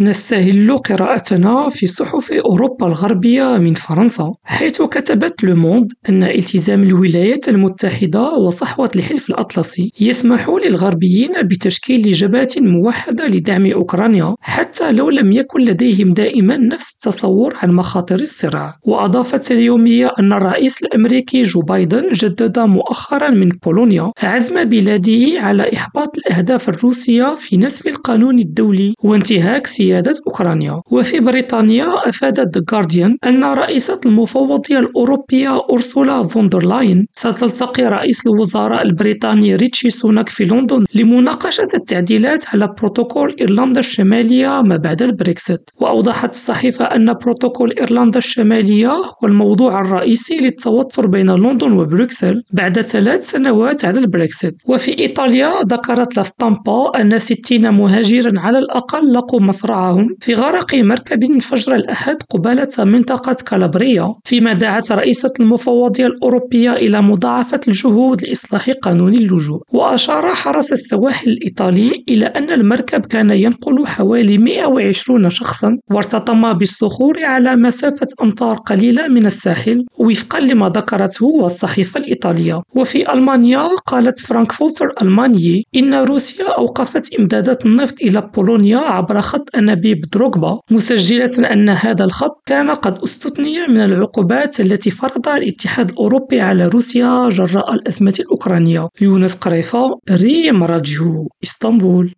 نستهل قراءتنا في صحف أوروبا الغربية من فرنسا، حيث كتبت لو موند أن التزام الولايات المتحدة وصحوة الحلف الأطلسي يسمح للغربيين بتشكيل جبهة موحدة لدعم أوكرانيا حتى لو لم يكن لديهم دائما نفس التصور عن مخاطر الصراع، وأضافت اليومية أن الرئيس الأمريكي جو بايدن جدد مؤخرا من بولونيا عزم بلاده على إحباط الأهداف الروسية في نسف القانون الدولي وانتهاك سيادة أوكرانيا، وفي بريطانيا أفادت Guardian أن رئيسة المفوضية الأوروبية أورسولا فوندرلاين ستلتقي رئيس الوزراء البريطاني ريتشي سوناك في لندن لمناقشة التعديلات على بروتوكول إيرلندا الشمالية ما بعد البريكسيت، وأوضحت الصحيفة أن بروتوكول إيرلندا الشمالية هو الموضوع الرئيسي للتوتر بين لندن وبروكسل بعد ثلاث سنوات على البريكسيت، وفي إيطاليا ذكرت لا ستامبا أن ستين مهاجرا على الأقل لقوا مصرعهم في غرق مركب فجر الأحد قبالة منطقة كالابريا، فيما دعت رئيسة المفوضية الأوروبية إلى مضاعفة الجهود لإصلاح قانون اللجوء، وأشار حرس السواحل الإيطالي إلى أن المركب كان ينقل حوالي مئة وعشرون شخصا وارتطم بالصخور على مسافة أمتار قليلة من الساحل وفقا لما ذكرته الصحيفة الإيطالية، وفي ألمانيا قالت فرانكفورتر ألغماينه إن روسيا أوقفت إمدادات النفط إلى بولونيا عبر خط أنابيب دروغبا مسجلة أن هذا الخط كان قد استثني من العقوبات التي فرضها الاتحاد الأوروبي على روسيا جراء الأزمة الأوكرانية. يونس قريفة ريم راديو إسطنبول.